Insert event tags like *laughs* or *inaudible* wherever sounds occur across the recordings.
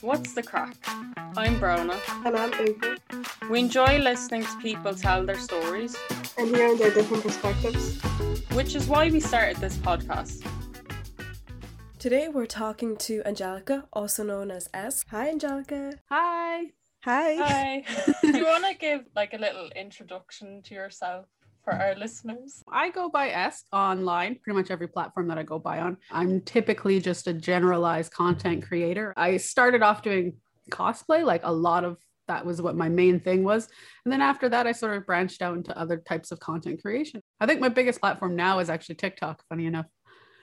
What's the crack? I'm Brona. And I'm April. We enjoy listening to people tell their stories, And hearing their different perspectives. which is why we started this podcast. Today we're talking to Angelica, also known as Eskx. Hi, Angelica. Hi. Hi. Hi. *laughs* Do you want to give like a little introduction to yourself for our listeners? I go by Eskx online, pretty much every platform that I go by on. I'm typically just a generalized content creator. I started off doing cosplay, like a lot of that was what my main thing was. And then after that, I sort of branched out into other types of content creation. I think my biggest platform now is actually TikTok, funny enough.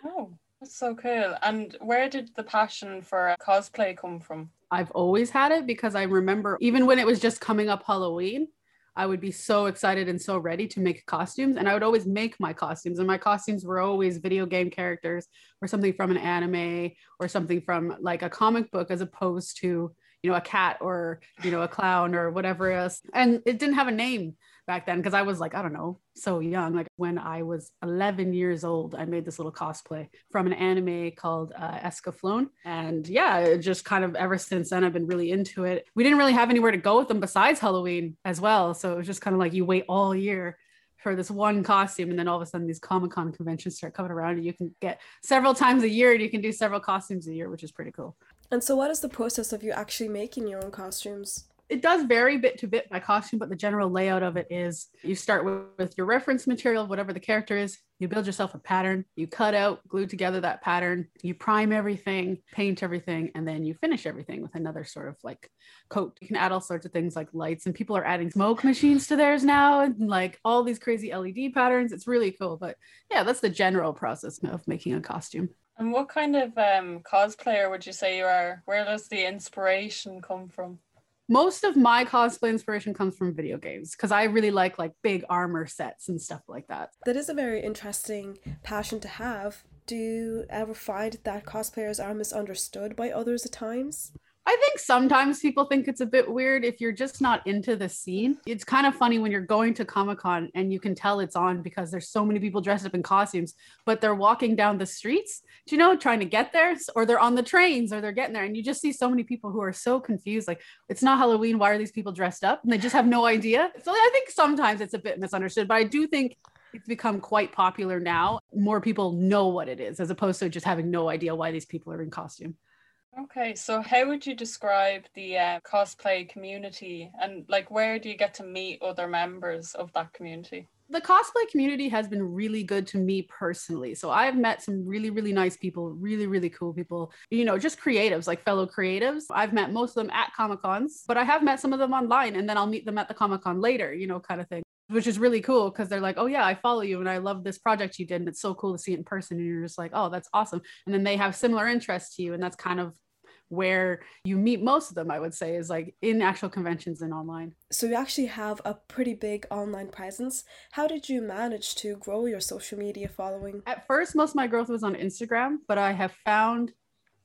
Oh, that's so cool. And where did the passion for cosplay come from? I've always had it because I remember even when it was just coming up Halloween, I would be so excited and so ready to make costumes. And I would always make my costumes. And my costumes were always video game characters or something from an anime or something from like a comic book as opposed to, you know, a cat or, you know, a clown or whatever else. And it didn't have a name back then because I was like, I don't know, so young. Like when I was 11 years old, I made this little cosplay from an anime called uh, Escaflowne. And yeah, just kind of ever since then, I've been really into it. We didn't really have anywhere to go with them besides Halloween as well. So it was just kind of like you wait all year for this one costume and then all of a sudden these comic-con conventions start coming around and you can get several times a year and you can do several costumes a year which is pretty cool And so, what is the process of you actually making your own costumes? it does vary bit to bit by costume, but the general layout of it is you start with, your reference material, whatever the character is, you build yourself a pattern, you cut out, glue together that pattern, you prime everything, paint everything, and then you finish everything with another sort of like coat. You can add all sorts of things like lights, and people are adding smoke machines to theirs now, and like all these crazy LED patterns. It's really cool. But yeah, that's the general process of making a costume. And what kind of um, cosplayer would you say you are? Where does the inspiration come from? most of my cosplay inspiration comes from video games because I really like like big armor sets and stuff like that. That is a very interesting passion to have. Do you ever find that cosplayers are misunderstood by others at times? I think sometimes people think it's a bit weird if you're just not into the scene. It's kind of funny when you're going to Comic Con and you can tell it's on because there's so many people dressed up in costumes, but they're walking down the streets, do you know, trying to get there, or they're on the trains or they're getting there. And you just see so many people who are so confused like, it's not Halloween. Why are these people dressed up? And they just have no idea. So I think sometimes it's a bit misunderstood, but I do think it's become quite popular now. More people know what it is as opposed to just having no idea why these people are in costume. Okay, so how would you describe the uh, cosplay community and like where do you get to meet other members of that community? the cosplay community has been really good to me personally. So I've met some really, really nice people, really, really cool people, you know, just creatives, like fellow creatives. I've met most of them at Comic Cons, but I have met some of them online and then I'll meet them at the Comic Con later, you know, kind of thing. Which is really cool because they're like, oh, yeah, I follow you and I love this project you did. And it's so cool to see it in person. And you're just like, oh, that's awesome. And then they have similar interests to you. And that's kind of where you meet most of them, I would say, is like in actual conventions and online. So, you actually have a pretty big online presence. How did you manage to grow your social media following? At first, most of my growth was on Instagram, but I have found,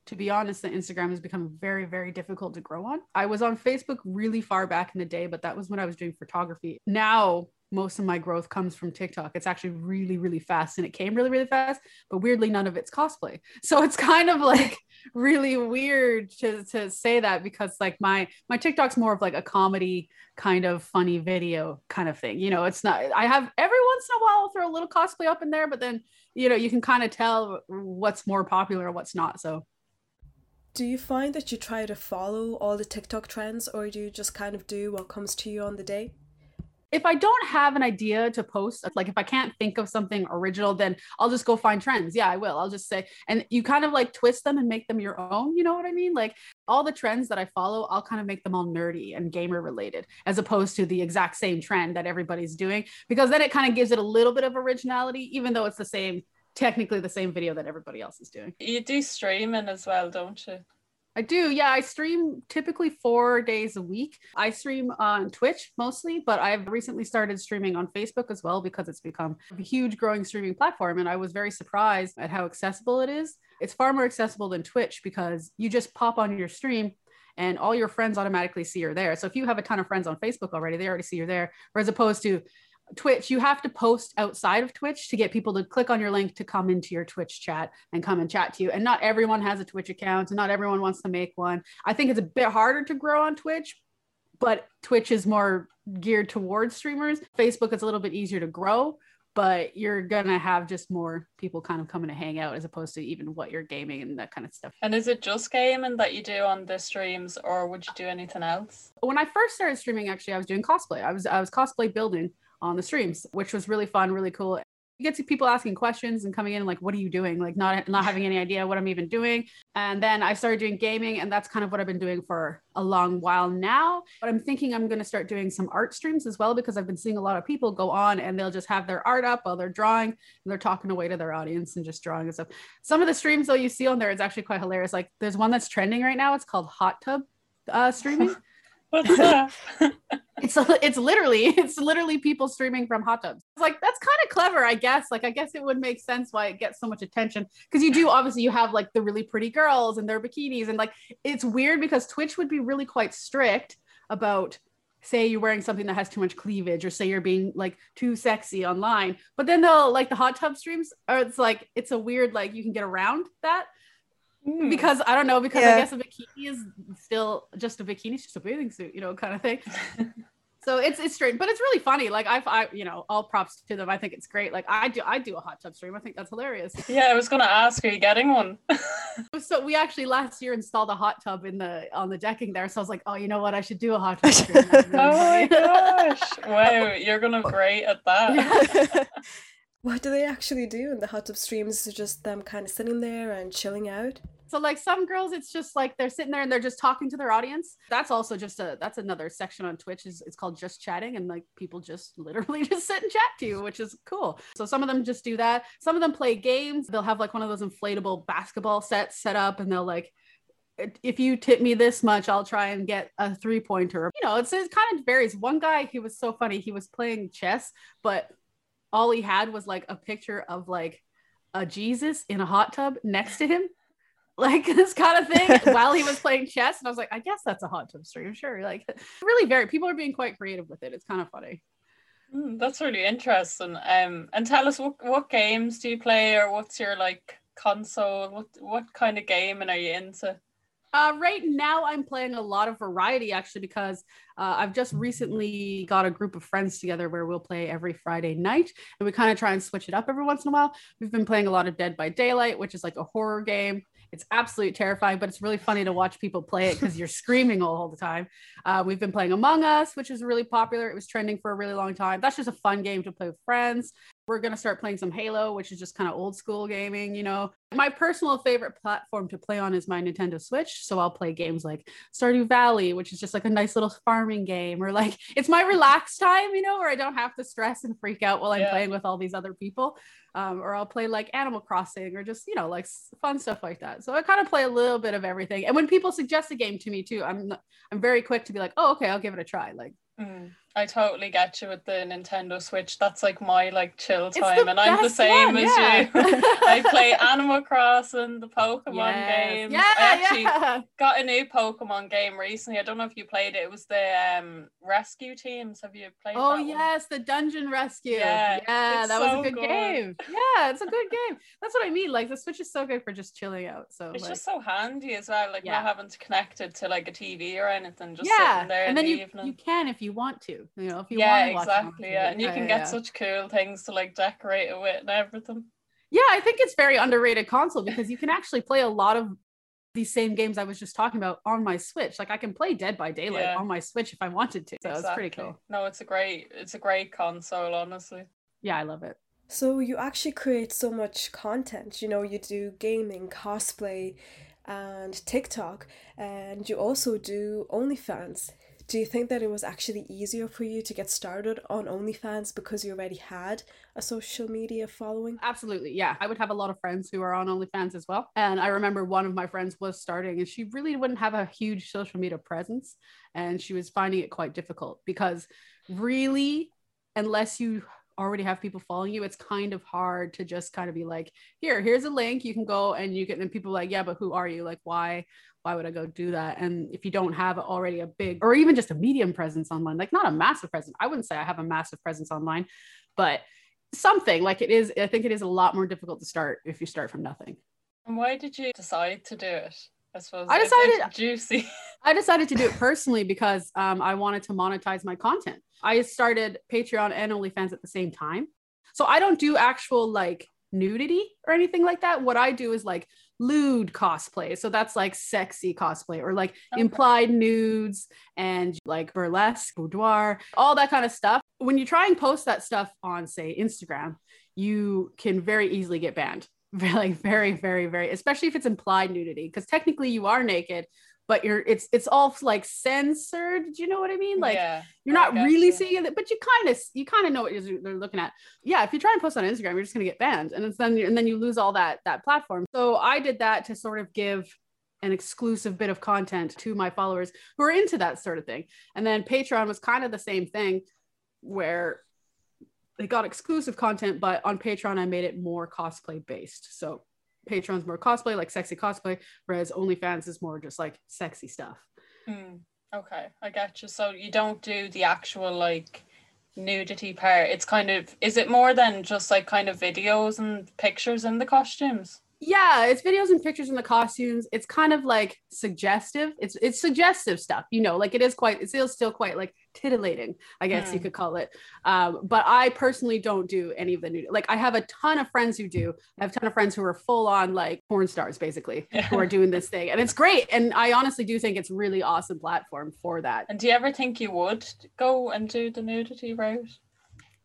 to be honest, that Instagram has become very, very difficult to grow on. I was on Facebook really far back in the day, but that was when I was doing photography. Now, most of my growth comes from TikTok. It's actually really, really fast and it came really, really fast, but weirdly, none of it's cosplay. *laughs* So it's kind of like *laughs* really weird to, to say that because like my my TikTok's more of like a comedy kind of funny video kind of thing. You know, it's not I have every once in a while I'll throw a little cosplay up in there, but then you know, you can kind of tell what's more popular or what's not. So Do you find that you try to follow all the TikTok trends or do you just kind of do what comes to you on the day? if I don't have an idea to post, like if I can't think of something original, then I'll just go find trends. Yeah, I will. I'll just say, and you kind of like twist them and make them your own. You know what I mean? Like all the trends that I follow, I'll kind of make them all nerdy and gamer related, as opposed to the exact same trend that everybody's doing, because then it kind of gives it a little bit of originality, even though it's the same, technically the same video that everybody else is doing. You do streaming as well, don't you? I do. Yeah, I stream typically four days a week. I stream on Twitch mostly, but I've recently started streaming on Facebook as well because it's become a huge growing streaming platform. And I was very surprised at how accessible it is. It's far more accessible than Twitch because you just pop on your stream and all your friends automatically see you're there. So if you have a ton of friends on Facebook already, they already see you're there. Or as opposed to Twitch, you have to post outside of Twitch to get people to click on your link to come into your Twitch chat and come and chat to you. And not everyone has a Twitch account, and not everyone wants to make one. I think it's a bit harder to grow on Twitch, but Twitch is more geared towards streamers. Facebook is a little bit easier to grow, but you're gonna have just more people kind of coming to hang out as opposed to even what you're gaming and that kind of stuff. And is it just gaming that you do on the streams, or would you do anything else? When I first started streaming, actually, I was doing cosplay. I was I was cosplay building on the streams, which was really fun, really cool. You get to people asking questions and coming in like what are you doing? Like not *laughs* not having any idea what i'm even doing. And then i started doing gaming and that's kind of what i've been doing for a long while now. But i'm thinking i'm going to start doing some art streams as well because i've been seeing a lot of people go on and they'll just have their art up while they're drawing and they're talking away to their audience and just drawing and stuff. Some of the streams though you see on there is actually quite hilarious. Like there's one that's trending right now. It's called hot tub uh, streaming *laughs* What's that? *laughs* it's it's literally it's literally people streaming from hot tubs. It's like that's kind of clever, I guess. Like I guess it would make sense why it gets so much attention because you do obviously you have like the really pretty girls and their bikinis and like it's weird because Twitch would be really quite strict about say you're wearing something that has too much cleavage or say you're being like too sexy online but then they'll like the hot tub streams or it's like it's a weird like you can get around that Hmm. because I don't know, because Yeah. I guess a bikini is still just a bikini, it's just a bathing suit, you know, kind of thing. *laughs* so it's it's strange, but it's really funny. Like I, I, you know, all props to them. I think it's great. Like I do, I do a hot tub stream. I think that's hilarious. yeah, I was gonna ask, are you getting one? *laughs* So we actually last year installed a hot tub in the on the decking there. So I was like, oh, you know what? I should do a hot tub stream. *laughs* Oh my gosh! Wow, you're gonna great at that. What do they actually do in the hot tub streams? Is just them kind of sitting there and chilling out? So like some girls, it's just like they're sitting there and they're just talking to their audience. That's also just a that's another section on Twitch is it's called just chatting and like people just *laughs* literally just sit and chat to you, which is cool. So some of them just do that. Some of them play games. They'll have like one of those inflatable basketball sets set up and they'll like if you tip me this much, I'll try and get a three pointer. You know, it's, it kind of varies. One guy, he was so funny. He was playing chess, but all he had was like a picture of like a Jesus in a hot tub next to him *laughs* like this kind of thing *laughs* while he was playing chess. And I was like, I guess that's a hot tub stream, sure. Like *laughs* really very people are being quite creative with it. It's kind of funny. Hmm, that's really interesting. Um, and tell us what what games do you play, or what's your like console? What what kind of gaming are you into? Uh, right now, I'm playing a lot of variety actually because uh, I've just recently got a group of friends together where we'll play every Friday night and we kind of try and switch it up every once in a while. We've been playing a lot of Dead by Daylight, which is like a horror game. It's absolutely terrifying, but it's really funny to watch people play it because you're screaming all, all the time. Uh, we've been playing Among Us, which is really popular. It was trending for a really long time. That's just a fun game to play with friends. We're going to start playing some Halo, which is just kind of old school gaming, you know. My personal favorite platform to play on is my Nintendo Switch. So I'll play games like Stardew Valley, which is just like a nice little farming game, or like *laughs* it's my relaxed time, you know, where I don't have to stress and freak out while I'm Yeah. playing with all these other people. Um, or I'll play like Animal Crossing or just, you know, like fun stuff like that. So I kind of play a little bit of everything. And when people suggest a game to me too, I'm I'm very quick to be like, oh, okay, I'll give it a try. Like Mm, I totally get you with the Nintendo Switch. That's like my like chill time, and I'm the same one, as yeah. you. *laughs* I play *laughs* Animal Crossing, the Pokemon Yes. games. Yeah, I actually yeah. got a new Pokemon game recently. I don't know if you played it. It was the um Rescue Teams. Have you played? Oh that one? yes, the Dungeon Rescue. Yeah, Yeah, that was a good, good. game. Yeah, it's a good game. That's what I mean. Like the Switch is so good for just chilling out. So It's like, just so handy as well, like Yeah. not having to connect it to like a TV or anything. Just yeah, sitting there and in then the you evening. you can if you want to. You know, if you yeah, want to watch it exactly. TV. Yeah, and you uh, can yeah, get yeah. such cool things to like decorate it with and everything. Yeah, I think it's very underrated console because you can actually play a lot of these same games I was just talking about on my Switch. Like I can play Dead by Daylight Yeah. on my Switch if I wanted to. So it's pretty cool. No, it's a great, it's a great console, honestly. Yeah, I love it. So you actually create so much content. You know, you do gaming, cosplay, and TikTok, and you also do OnlyFans. Do you think that it was actually easier for you to get started on OnlyFans because you already had a social media following? Absolutely. Yeah. I would have a lot of friends who are on OnlyFans as well. And I remember one of my friends was starting and she really wouldn't have a huge social media presence. And she was finding it quite difficult because really, unless you already have people following you, it's kind of hard to just kind of be like, here, here's a link. You can go and you can, and people like, yeah, but who are you? Like, why? Why would I go do that? And if you don't have already a big or even just a medium presence online, like not a massive presence, I wouldn't say I have a massive presence online, but something like it is, I think it is a lot more difficult to start if you start from nothing. And why did you decide to do it? I suppose I it's decided- juicy. *laughs* I decided to do it personally because um, I wanted to monetize my content. I started Patreon and OnlyFans at the same time. So I don't do actual like nudity or anything like that. What I do is like lewd cosplay. So that's like sexy cosplay or like Okay. implied nudes and like burlesque, boudoir, all that kind of stuff. When you try and post that stuff on, say, Instagram, you can very easily get banned. *laughs* Like very, very, very, especially if it's implied nudity, because technically you are naked, but you're it's it's all like censored. Do you know what I mean? Like yeah, you're not really you. seeing it, but you kind of you kind of know what you're- they're looking at. Yeah, if you try and post on Instagram, you're just gonna get banned, and it's then and then you lose all that that platform. So I did that to sort of give an exclusive bit of content to my followers who are into that sort of thing. And then Patreon was kind of the same thing, where they got exclusive content, but on Patreon I made it more cosplay based. So Patreon's more cosplay, like sexy cosplay, whereas OnlyFans is more just like sexy stuff. Hmm, Okay, I get you. So you don't do the actual like nudity part. It's kind of is it more than just like kind of videos and pictures in the costumes? Yeah it's videos and pictures in the costumes. It's kind of like suggestive. It's it's suggestive stuff you know like it is quite it's still still quite like titillating i guess you Hmm. could call it. Um but i personally don't do any of the nude like i have a ton of friends who do. I have a ton of friends who are full on like porn stars basically who are doing this *laughs* thing and it's great and i honestly do think it's really awesome platform for that. And do you ever think you would go and do the nudity route?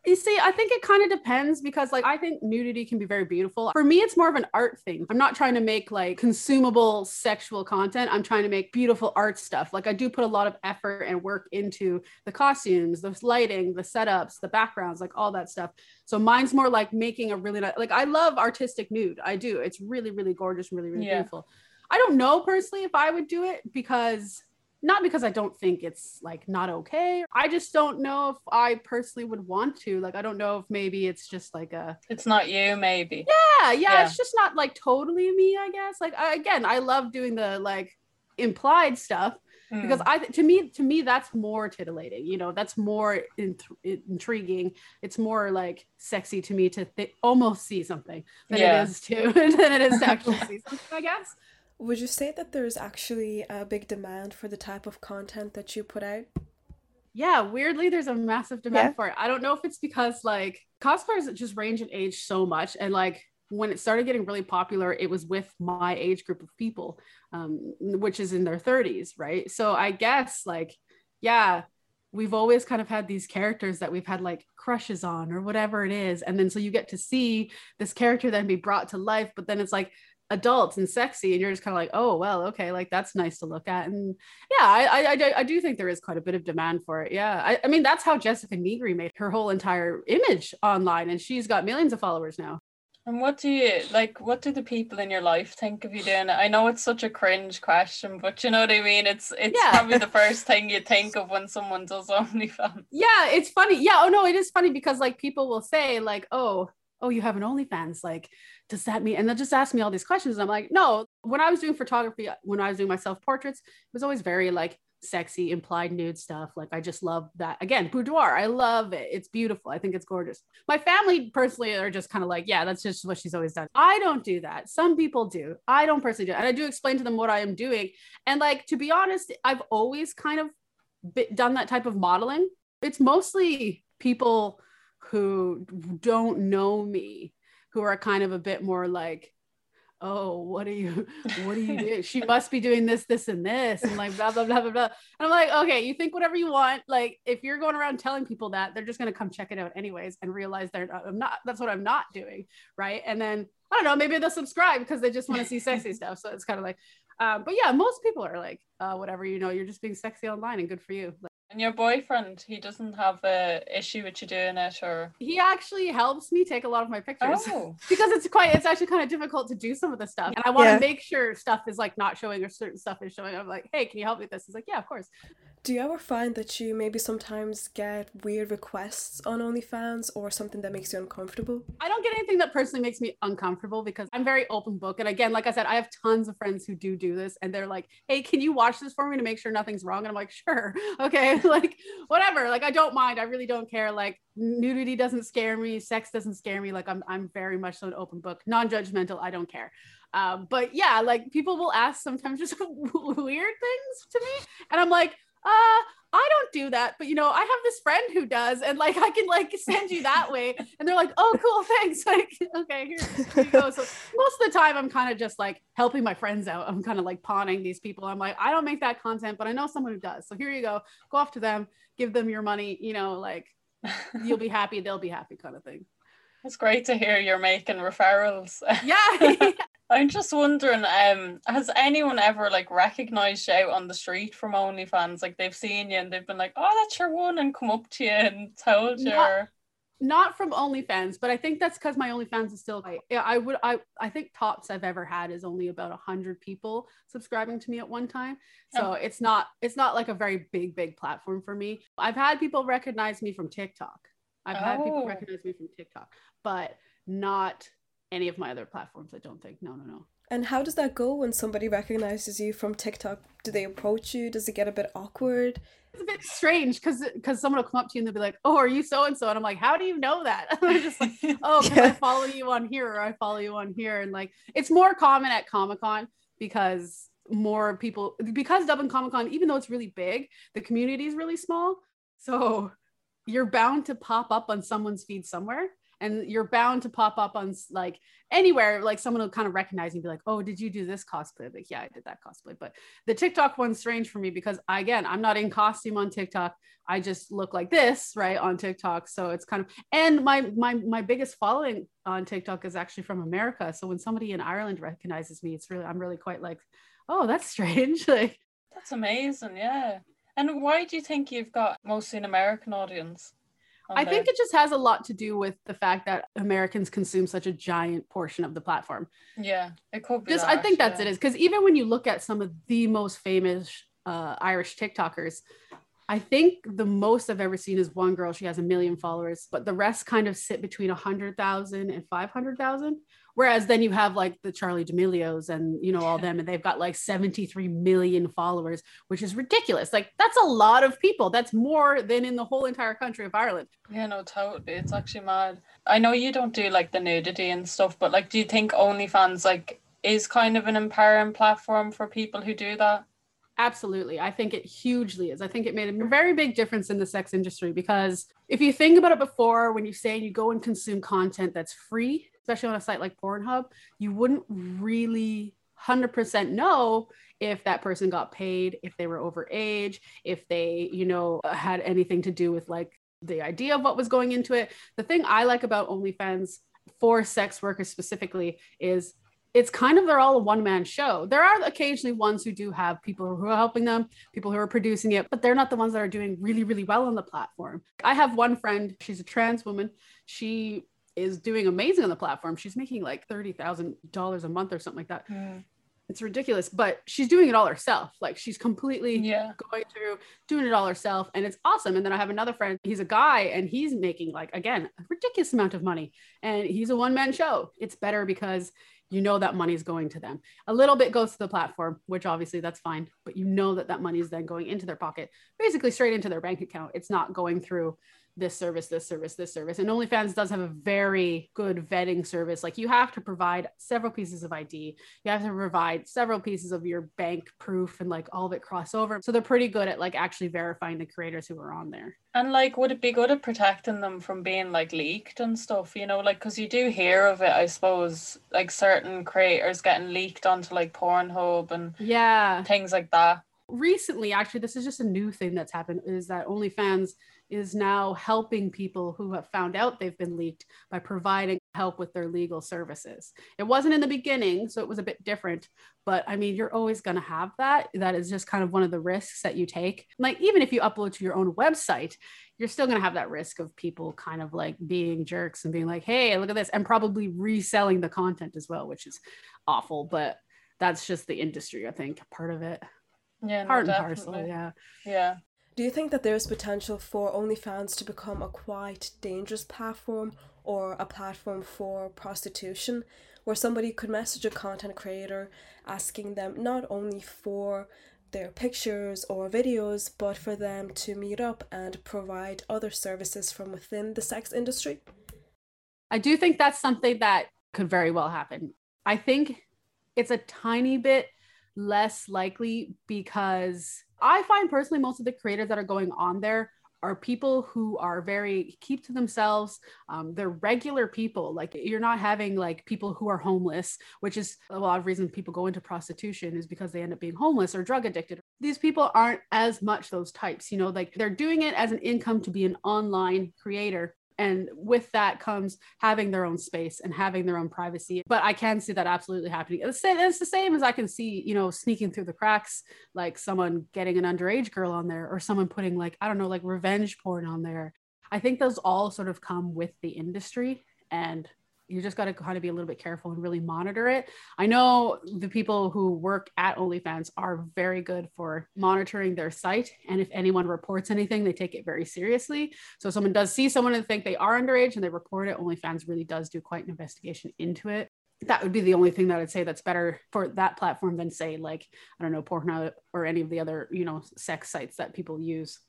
You see, I think it kind of depends because, like, I think nudity can be very beautiful. For me, it's more of an art thing. I'm not trying to make like consumable sexual content. I'm trying to make beautiful art stuff. Like, I do put a lot of effort and work into the costumes, the lighting, the setups, the backgrounds, like all that stuff. So mine's more like making a really nice, like, I love artistic nude. I do. It's really, really gorgeous, and really, really Yeah. beautiful. I don't know personally if I would do it because not because I don't think it's like not okay. I just don't know if I personally would want to. Like, I don't know if maybe it's just like a It's not you, maybe. yeah, yeah, Yeah. it's just not like totally me, I guess. Like, I, again, I love doing the like implied stuff Hmm. because I to me to me that's more titillating. You know, that's more in, intriguing. It's more like sexy to me to th- almost see something than Yeah. it is to *laughs* than it is to actually *laughs* see something. I guess. Would you say that there's actually a big demand for the type of content that you put out? yeah weirdly there's a massive demand Yeah. for it i don't know if it's because like cosplayers just range in age so much and like when it started getting really popular it was with my age group of people um, which is in their 30s right so i guess like yeah we've always kind of had these characters that we've had like crushes on or whatever it is and then so you get to see this character then be brought to life but then it's like adult and sexy and you're just kind of like oh well okay like that's nice to look at and yeah I, I I do- I do think there is quite a bit of demand for it yeah I, I mean that's how Jessica Nigri made her whole entire image online and she's got millions of followers now And what do you like? What do the people in your life think of you doing it? I know it's such a cringe question, but you know what I mean. It's it's Yeah. probably the first *laughs* thing you think of when someone does *laughs* OnlyFans. yeah it's funny yeah oh no it is funny because like people will say like oh oh you have an OnlyFans like does that mean and they'll just ask me all these questions and I'm like no when I was doing photography when I was doing my self portraits it was always very like sexy implied nude stuff like I just love that again boudoir I love it it's beautiful I think it's gorgeous my family personally are just kind of like yeah that's just what she's always done I don't do that some people do I don't personally do it. and I do explain to them what I am doing and like to be honest I've always kind of done that type of modeling it's mostly people who don't know me who are kind of a bit more like oh what are you what are you *laughs* doing? She must be doing this this and this and like blah blah blah blah blah. And i'm like okay you think whatever you want. Like if you're going around telling people that they're just going to come check it out anyways and realize they're not, I'm not that's what i'm not doing right? And then i don't know maybe they'll subscribe because they just want to see sexy stuff. So it's kind of like um, but yeah most people are like uh, whatever you know you're just being sexy online and good for you And your boyfriend, he doesn't have a issue with you doing it, or he actually helps me take a lot of my pictures oh, *laughs* because it's quite it's actually kind of difficult to do some of the stuff and i want to Yeah. make sure stuff is like not showing or certain stuff is showing i'm like hey can you help me with this he's like yeah of course Do you ever find that you maybe sometimes get weird requests on OnlyFans or something that makes you uncomfortable? I don't get anything that personally makes me uncomfortable because I'm very open book. And again, like I said, I have tons of friends who do do this and they're like, hey, can you watch this for me to make sure nothing's wrong? And I'm like, sure. *laughs* Okay. *laughs* like, whatever. Like, I don't mind. I really don't care. Like, nudity doesn't scare me. Sex doesn't scare me. Like, I'm, I'm very much an open book, non judgmental. I don't care. Um, but yeah, like people will ask sometimes just *laughs* weird things to me. And I'm like, uh, I don't do that, but you know, I have this friend who does, and like I can like send you that way. And they're like, oh, cool, thanks. *laughs* Like, okay, here, here you go. So most of the time I'm kind of just like helping my friends out. I'm kind of like pawning these people. I'm like, I don't make that content, but I know someone who does. So here you go. Go off to them, give them your money, you know, like you'll be happy, they'll be happy kind of thing. It's great to hear you're making referrals. Yeah. *laughs* *laughs* I'm just wondering, um, has anyone ever like recognized you out on the street from OnlyFans? Like they've seen you and they've been like, "Oh, that's your one," and come up to you and told you. Not, not from OnlyFans, but I think that's because my OnlyFans is still like, yeah, I would, I, I think tops I've ever had is only about a hundred people subscribing to me at one time. So oh. it's not, it's not like a very big, big platform for me. I've had people recognize me from TikTok. I've oh. had people oh. recognize me from TikTok, but not any of my other platforms. I don't think. No, no, no. And how does that go when somebody recognizes you from TikTok? Do they approach you? Does it get a bit awkward? It's a bit strange because because someone will come up to you and they'll be like, "Oh, are you so and so?" And I'm like, "How do you know that?" *laughs* I'm just like, *laughs* "Oh, yeah. I follow you on here or I follow you on here." And like, it's more common at Comic Con because more people because Dublin Comic Con, even though it's really big, the community is really small. So you're bound to pop up on someone's feed somewhere and you're bound to pop up on like anywhere like someone will kind of recognize you and be like oh did you do this cosplay? Like yeah i did that cosplay. But the tiktok one's strange for me because again i'm not in costume on tiktok. I just look like this right on tiktok. So it's kind of and my my my biggest following on tiktok is actually from america. So when somebody in ireland recognizes me it's really i'm really quite like oh that's *laughs* strange like. That's amazing yeah. And why do you think you've got mostly an american audience I think it just has a lot to do with the fact that Americans consume such a giant portion of the platform. Yeah, it could be. Just that, I think that's it is because even when you look at some of the most famous uh, Irish TikTokers, I think the most I've ever seen is one girl. She has a million followers, but the rest kind of sit between a hundred thousand and five hundred thousand. Whereas then you have like the Charli D'Amelio's and you know all them, and they've got like 73 million followers, which is ridiculous. Like that's a lot of people. That's more than in the whole entire country of Ireland. Yeah, no, totally. It's actually mad. I know you don't do like the nudity and stuff, but like, do you think OnlyFans like is kind of an empowering platform for people who do that? Absolutely. I think it hugely is. I think it made a very big difference in the sex industry because if you think about it before, when you say you go and consume content that's free, especially on a site like Pornhub, you wouldn't really 100% know if that person got paid, if they were over age, if they, you know, had anything to do with like the idea of what was going into it. The thing I like about OnlyFans for sex workers specifically is it's kind of they're all a one man show. There are occasionally ones who do have people who are helping them, people who are producing it, but they're not the ones that are doing really, really well on the platform. I have one friend, she's a trans woman. She is doing amazing on the platform. She's making like $30,000 a month or something like that. Mm. It's ridiculous, but she's doing it all herself. Like she's completely yeah. going through doing it all herself and it's awesome. And then I have another friend, he's a guy and he's making like again, a ridiculous amount of money and he's a one man show. It's better because you know that money is going to them. A little bit goes to the platform, which obviously that's fine, but you know that that money is then going into their pocket, basically straight into their bank account. It's not going through this service, this service, this service. And OnlyFans does have a very good vetting service. Like you have to provide several pieces of ID. You have to provide several pieces of your bank proof and like all of it cross over. So they're pretty good at like actually verifying the creators who are on there. And like, would it be good at protecting them from being like leaked and stuff? You know, like, because you do hear of it, I suppose, like certain creators getting leaked onto like Pornhub and yeah, things like that. Recently, actually, this is just a new thing that's happened is that OnlyFans is now helping people who have found out they've been leaked by providing help with their legal services. It wasn't in the beginning, so it was a bit different, but I mean, you're always going to have that. That is just kind of one of the risks that you take. Like, even if you upload to your own website, you're still going to have that risk of people kind of like being jerks and being like, hey, look at this, and probably reselling the content as well, which is awful. But that's just the industry, I think, part of it. Yeah, part no, and parcel. Yeah. Yeah. Do you think that there's potential for OnlyFans to become a quite dangerous platform or a platform for prostitution where somebody could message a content creator asking them not only for their pictures or videos, but for them to meet up and provide other services from within the sex industry? I do think that's something that could very well happen. I think it's a tiny bit less likely because I find personally most of the creators that are going on there are people who are very keep to themselves. Um, they're regular people. Like you're not having like people who are homeless which is a lot of reasons people go into prostitution is because they end up being homeless or drug addicted. These people aren't as much those types you know like they're doing it as an income to be an online creator and with that comes having their own space and having their own privacy. But i can see that absolutely happening. It's, the same as i can see you know sneaking through the cracks like someone getting an underage girl on there or someone putting like i don't know like revenge porn on there. I think those all sort of come with the industry and you just got to kind of be a little bit careful and really monitor it. I know the people who work at OnlyFans are very good for monitoring their site. And if anyone reports anything, they take it very seriously. So if someone does see someone and think they are underage and they report it, OnlyFans really does do quite an investigation into it. That would be the only thing that I'd say that's better for that platform than say like, I don't know, Pornhub or any of the other, you know, sex sites that people use.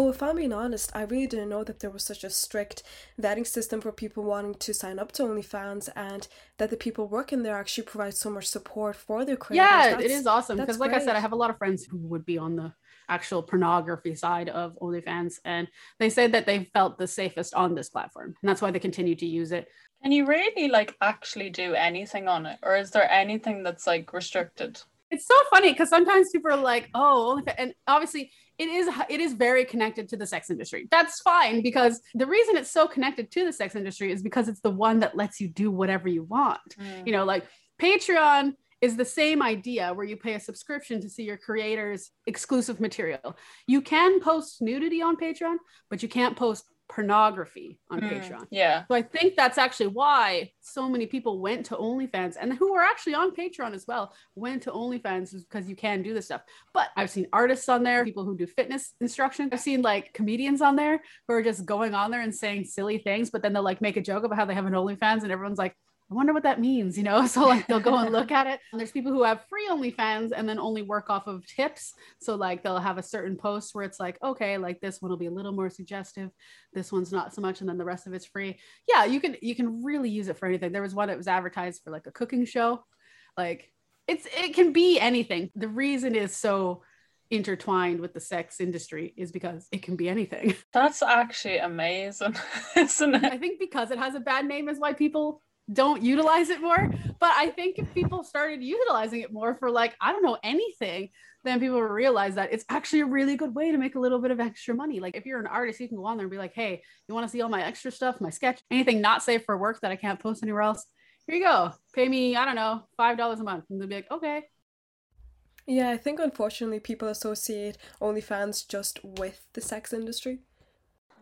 Oh, if I'm being honest, I really didn't know that there was such a strict vetting system for people wanting to sign up to OnlyFans and that the people working there actually provide so much support for their creators. Yeah, That's- it is awesome because, like I said. I have a lot of friends who would be on the actual pornography side of OnlyFans, and they said that they felt the safest on this platform, and that's why they continue to use it. Can you really like actually do anything on it? Or is there anything that's like restricted? It's so funny because sometimes people are like, "Oh, OnlyFans," and obviously it is it is very connected to the sex industry. That's fine because the reason it's so connected to the sex industry is because it's the one that lets you do whatever you want. Mm. you know like patreon is the same idea where you pay a subscription to see your creators exclusive material you can post nudity on patreon but you can't post pornography on Mm, patreon. Yeah. so i think that's actually why so many people went to onlyfans and who are actually on patreon as well went to onlyfans because you can do this stuff. But i've seen artists on there people who do fitness instruction. I've seen like comedians on there who are just going on there and saying silly things but then they'll like make a joke about how they have an onlyfans and everyone's like I wonder what that means, you know? *laughs* So like they'll go and look at it. And there's people who have free OnlyFans and then only work off of tips. So like they'll have a certain post where it's like, okay, like this one will be a little more suggestive. This one's not so much, and then the rest of it's free. Yeah, you can you can really use it for anything. There was one that was advertised for like a cooking show. Like it's it can be anything. The reason is so intertwined with the sex industry is because it can be anything. *laughs* That's actually amazing, *laughs* isn't it? I think because it has a bad name is why people don't utilize it more. But I think if people started utilizing it more for like, I don't know, anything, then people realize that it's actually a really good way to make a little bit of extra money. Like if you're an artist, you can go on there and be like, hey, you want to see all my extra stuff, my sketch, anything not safe for work that I can't post anywhere else? Here you go. Pay me, I don't know, five dollars a month. And they'll be like, okay. Yeah, I think unfortunately people associate OnlyFans just with the sex industry.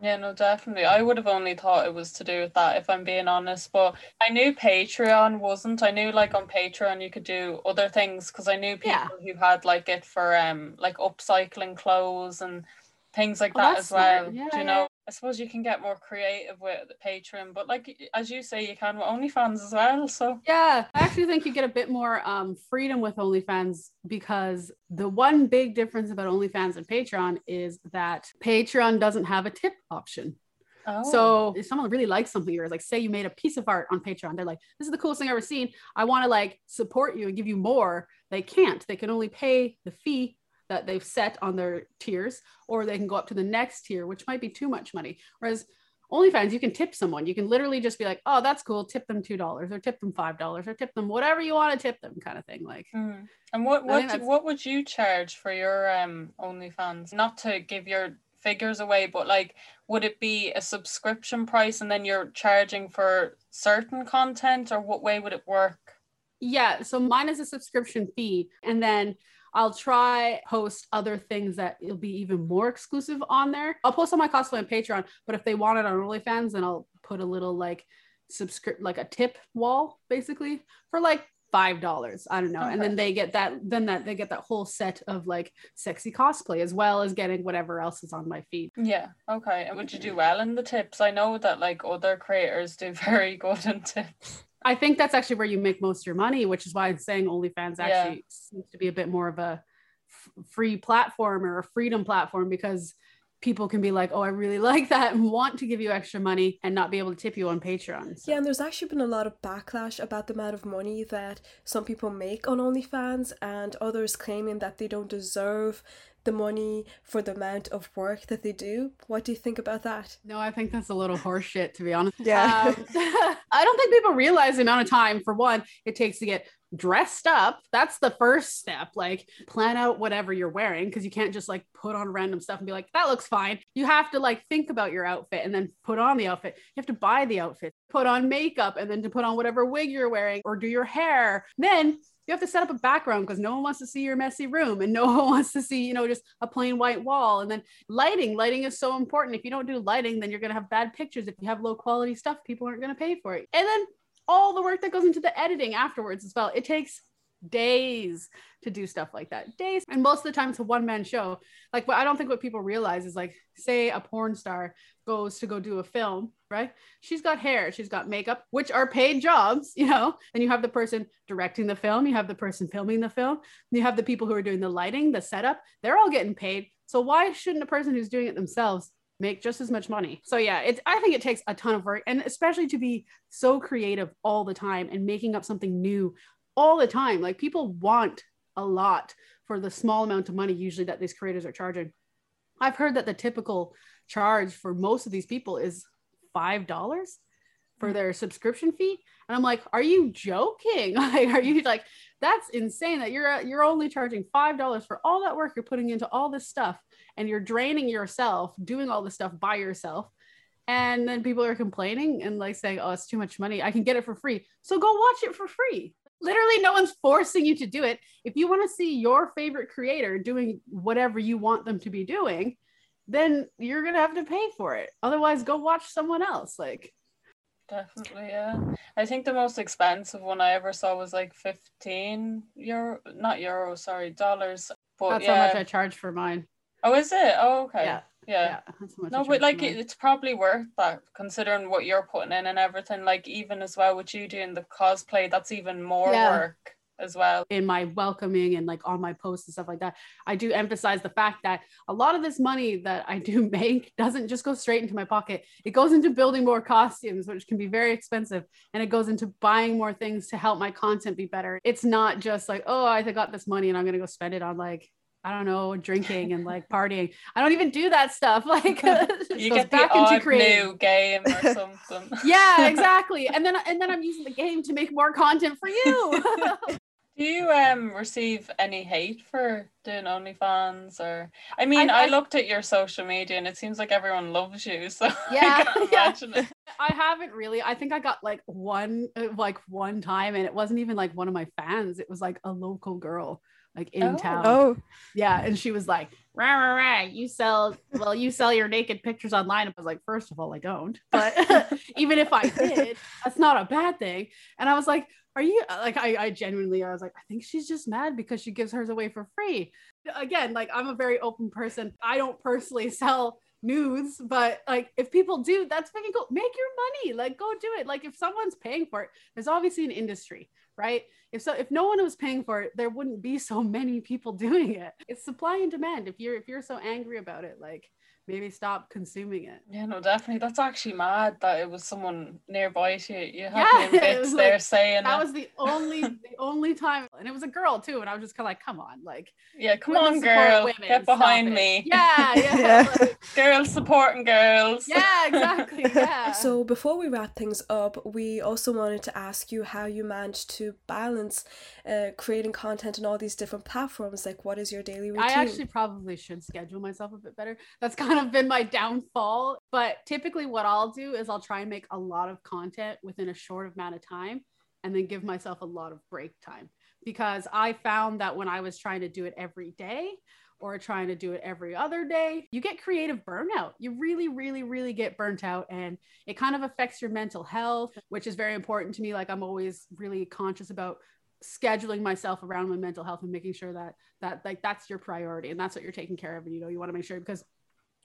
Yeah, no, definitely. I would have only thought it was to do with that, if I'm being honest. But I knew Patreon wasn't. I knew like on Patreon you could do other things because I knew people Yeah. who had like it for um like upcycling clothes and things like Oh, that as well. Yeah, do you know? I suppose you can get more creative with the Patreon, but like as you say, you can with OnlyFans as well. So Yeah, I actually think you get a bit more um, freedom with OnlyFans because the one big difference about OnlyFans and Patreon is that Patreon doesn't have a tip option. oh. So if someone really likes something, or like say you made a piece of art on Patreon, they're like, "This is the coolest thing I've ever seen. I want to like support you and give you more." They can't. They can only pay the fee that they've set on their tiers, or they can go up to the next tier, which might be too much money. Whereas OnlyFans, you can tip someone. You can literally just be like, "Oh, that's cool. Tip them two dollars, or tip them five dollars, or tip them whatever you want to tip them," kind of thing. Like, Mm. And what what do- what would you charge for your um OnlyFans? Not to give your figures away, but like would it be a subscription price and then you're charging for certain content or what way would it work? Yeah, so mine is a subscription fee, and then I'll try post other things that will be even more exclusive on there. I'll post on my cosplay on Patreon, but if they want it on OnlyFans, then I'll put a little like subscript like a tip wall basically for like five dollars i don't know and then they get that then that they get that whole set of like sexy cosplay as well as getting whatever else is on my feed Yeah. Okay. And would you do well in the tips? I know that like other creators do *laughs* very good in tips. I think that's actually where you make most of your money which is why i'm saying onlyfans Yeah. actually seems to be a bit more of a f- free platform or a freedom platform because people can be like oh i really *laughs* like that and want to give you extra money and not be able to tip you on patreon so. Yeah, and there's actually been a lot of backlash about the amount of money that some people make on OnlyFans, and others claiming that they don't deserve the money for the amount of work that they do. What do you think about that? No, I think that's a little horseshit, to be honest. Yeah. Um, *laughs* I don't think people realize the amount of time, for one, it takes to get dressed up. That's the first step. Like, plan out whatever you're wearing because you can't just like put on random stuff and be like, that looks fine. You have to like think about your outfit and then put on the outfit. You have to buy the outfit, put on makeup, and then to put on whatever wig you're wearing or do your hair. Then you have to set up a background because no one wants to see your messy room and no *laughs* one wants to see, you know, just a plain white wall. And then lighting, lighting is so important. If you don't do lighting, then you're going to have bad pictures. If you have low quality stuff, people aren't going to pay for it. And then all the work that goes into the editing afterwards as well. It takes days to do stuff like that. Days. And most of the time it's a one man show. Like what I don't think what people realize is like, say a porn star goes to go do a film, right? She's got hair, she's got makeup, which are paid jobs, you know. And you have the person directing the film, you have the person filming the film, you have the people who are doing the lighting, the setup. They're all getting paid. So why shouldn't a person who's doing it themselves make just as much money? So yeah, it's I think it takes a ton of work and especially to be so creative all the time and making up something new all the time. Like people want a lot for the small amount of money usually that these creators are charging. I've heard that the typical charge for most of these people is five dollars for mm. their subscription fee? And i'm like are you joking? *laughs* Like are you like that's insane that you're you're only charging five dollars for all that work you're putting into all this stuff and you're draining yourself doing all this stuff by yourself. And then people are complaining and like saying oh it's too much money. I can get it for free. So go watch it for free. Literally no one's forcing you to do it. If you want to see your favorite creator doing whatever you want them to be doing then you're gonna have to pay for it otherwise go watch someone else like Definitely, yeah. I think the most expensive one I ever saw was like 15 euro, not euro, sorry, dollars. But that's yeah. how much i charge for mine Oh, is it? Oh, okay. yeah Yeah. yeah No, but like it, it's probably worth that considering what you're putting in and everything. Like even as well with you doing the cosplay, that's even more Yeah. work as well. in my welcoming and like on my posts and stuff like that i do emphasize the fact that a lot of this money that i do *laughs* make doesn't just go straight into my pocket it goes into building more costumes which can be very expensive and it goes into buying more things to help my content be better it's not just like oh i got this money and i'm gonna go spend it on like I don't know, drinking and like partying. I don't even do that stuff. *laughs* Like You *laughs* get the odd new game or something. yeah, exactly. And then and then I'm using the game to make more content for you. Do you um receive any hate for doing OnlyFans or I mean I- I, I- looked at your social media and it seems like everyone loves you so *laughs* Yeah, I can *laughs* yeah. imagine it. I haven't really. I think I got like one, uh, like one time, and it wasn't even like one of my fans. It was like a local girl, like in Oh. town. Oh, Yeah, and she was like, "Rah rah rah! You sell well, you sell your naked pictures online." I was like, first of all, I don't. But *laughs* even if I did, that's not a bad thing. And I was like, "Are you uh, like?" I, I genuinely, I was like, "I think she's just mad because she gives hers away for free." Again, like I'm a very open person. I don't personally *laughs* sell nudes, but like if people do, that's fucking cool. Make your money. Like go do it. Like if someone's paying for it, there's obviously an industry, right? If so, if no one was paying for it, there wouldn't be so *laughs* many people doing it. It's supply and demand. If you're if you're so angry about it, like maybe stop consuming it. Yeah, no, definitely. That's actually mad that it was someone nearby to you. You had Yeah, *laughs* it bits was there like- saying That it. was the only *laughs* the only time, and it was a girl too. And I was just kind of like, come on, like Yeah, come on, girl. women, Get stop behind it. me. Yeah, yeah, Yeah. *laughs* like, Girls supporting girls. yeah, exactly, yeah. So before we wrap things up, we also wanted to ask you how you managed to balance uh, creating content on all these different platforms. Like, what is your daily routine? I actually probably should schedule myself a bit better. That's kind of been my downfall. But typically, what I'll do is I'll try and make a lot of content within a short amount of time and then give myself a lot of break time. Because I found that when I was trying to do it every day or trying to do it every other day, you get creative burnout. You really, really, really get burnt out and it kind of affects your mental health, which is very important to me. Like, I'm always really conscious about scheduling myself around my mental health and making sure that that like that's your priority and that's what you're taking care of and you know you want to make sure because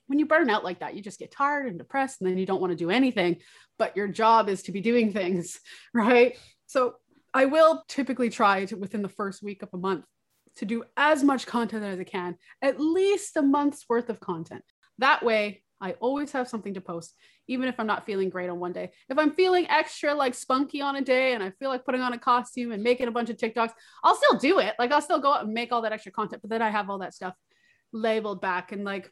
when you burn out like that you just get tired and depressed and then you don't want to do anything but your job is to be doing things *laughs* right so i will typically try to within the first week of a month to do as much content as i can at least a month's worth of content that way I always have something to post, even if I'm not feeling great on one day. If I'm feeling extra like spunky on a day and I feel like putting on a costume and making a bunch of TikToks, I'll still do it. Like I'll still go out and make all that extra content, but then I have all that stuff labeled back. And like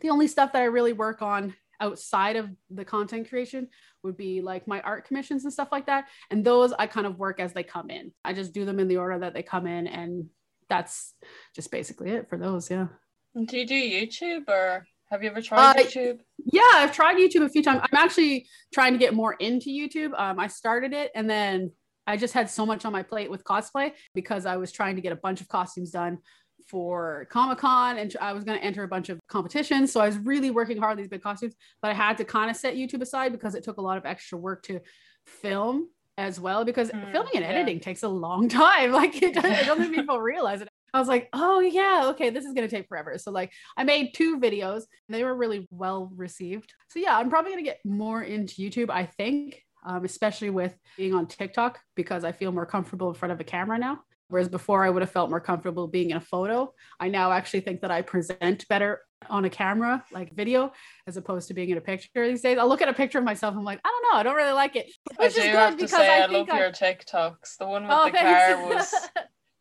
the only stuff that I really work on outside of the content creation would be like my art commissions and stuff like that. And those I kind of work as they come in. I just do them in the order that they come in. And that's just basically it for those. Yeah. Do you do YouTube or? Have you ever tried uh, YouTube? Yeah, I've tried YouTube a few times. I'm actually trying to get more into YouTube. Um, I started it and then I just had so much on my plate with cosplay because I was trying to get a bunch of costumes done for Comic Con and I was going to enter a bunch of competitions. So I was really working hard on these big costumes, but I had to kind of set YouTube aside because it took a lot of extra work to film as well because mm, filming and editing takes a long *laughs* time. Like it doesn't, I don't think people *laughs* realize it. I was like, oh yeah, okay, this is gonna take forever. So like I made two videos and they were really well received. So yeah, I'm probably gonna get more into YouTube, I think, um, especially with being on TikTok because I feel more comfortable in front of a camera now. Whereas before I would have felt more comfortable being in a photo. I now actually think that I present better on a camera, like video, as opposed to being in a picture these days. I'll look at a picture of myself. I'm like, I don't know, I don't really like it. Which I do have to say, I, I love I... your TikToks. The one with oh, the thanks. car *laughs* was.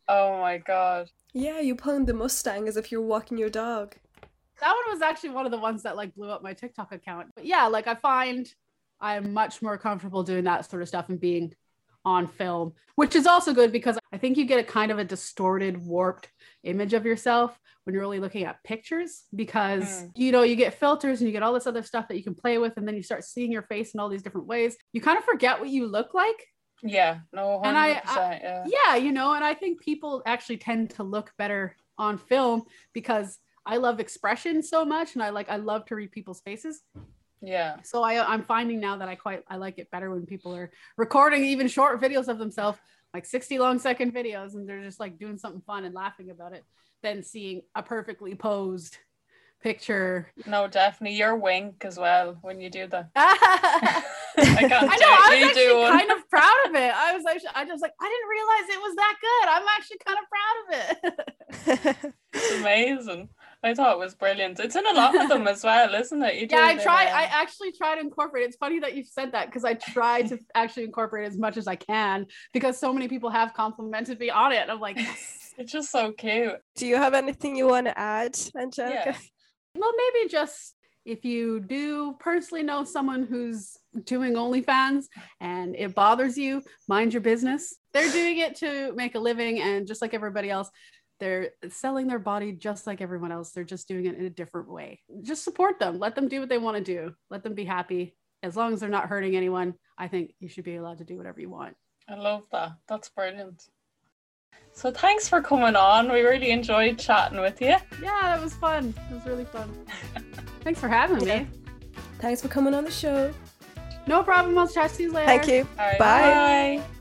Oh my god. Yeah, you pulling the Mustang as if you're walking your dog. That one was actually one of the ones that like blew up my TikTok account. But yeah, like I find I'm much more comfortable doing that sort of stuff and being on film, which is also good because I think you get a kind of a distorted, warped image of yourself when you're really looking at pictures because mm. you know you get filters and you get all this other stuff that you can play with and then you start seeing your face in all these different ways. You kind of forget what you look like yeah, no, 100%, and I, I yeah. yeah, you know, and I think people actually tend to look better on film because I love expression so much, and I like I love to read people's faces. Yeah. So I I'm finding now that I quite I like it better when people are recording even short videos of themselves, like 60 long second videos, and they're just like doing something fun and laughing about it, than seeing a perfectly posed picture. No, definitely your wink as well when you do that. *laughs* I can't I know, I was actually kind of proud of it. I was actually, I just like, I didn't realize it was that good. I'm actually kind of proud of it. *laughs* it's amazing. I thought it was brilliant. It's in a lot of them as well, isn't it? You yeah, I try. I uh, actually try to incorporate. It's funny that you said that because I try to *laughs* actually incorporate as much as I can because so many people have complimented me on it. I'm like, *laughs* yes. it's just so cute. Do you have anything you want to add, Angelica? Yeah. Well, maybe just if you do personally know someone who's doing OnlyFans and it bothers you, mind your business. They're doing it to make a living, and just like everybody else, they're selling their body just like everyone else. They're just doing it in a different way. Just support them. Let them do what they want to do. Let them be happy. As long as they're not hurting anyone, I think you should be allowed to do whatever you want. I love that. That's brilliant. So thanks for coming on. We really enjoyed chatting with you. Yeah, that was fun. It was really fun. *laughs* thanks for having me. Thanks for coming on the show. No problem. I'll chat to you later. Thank you. Right, bye. bye.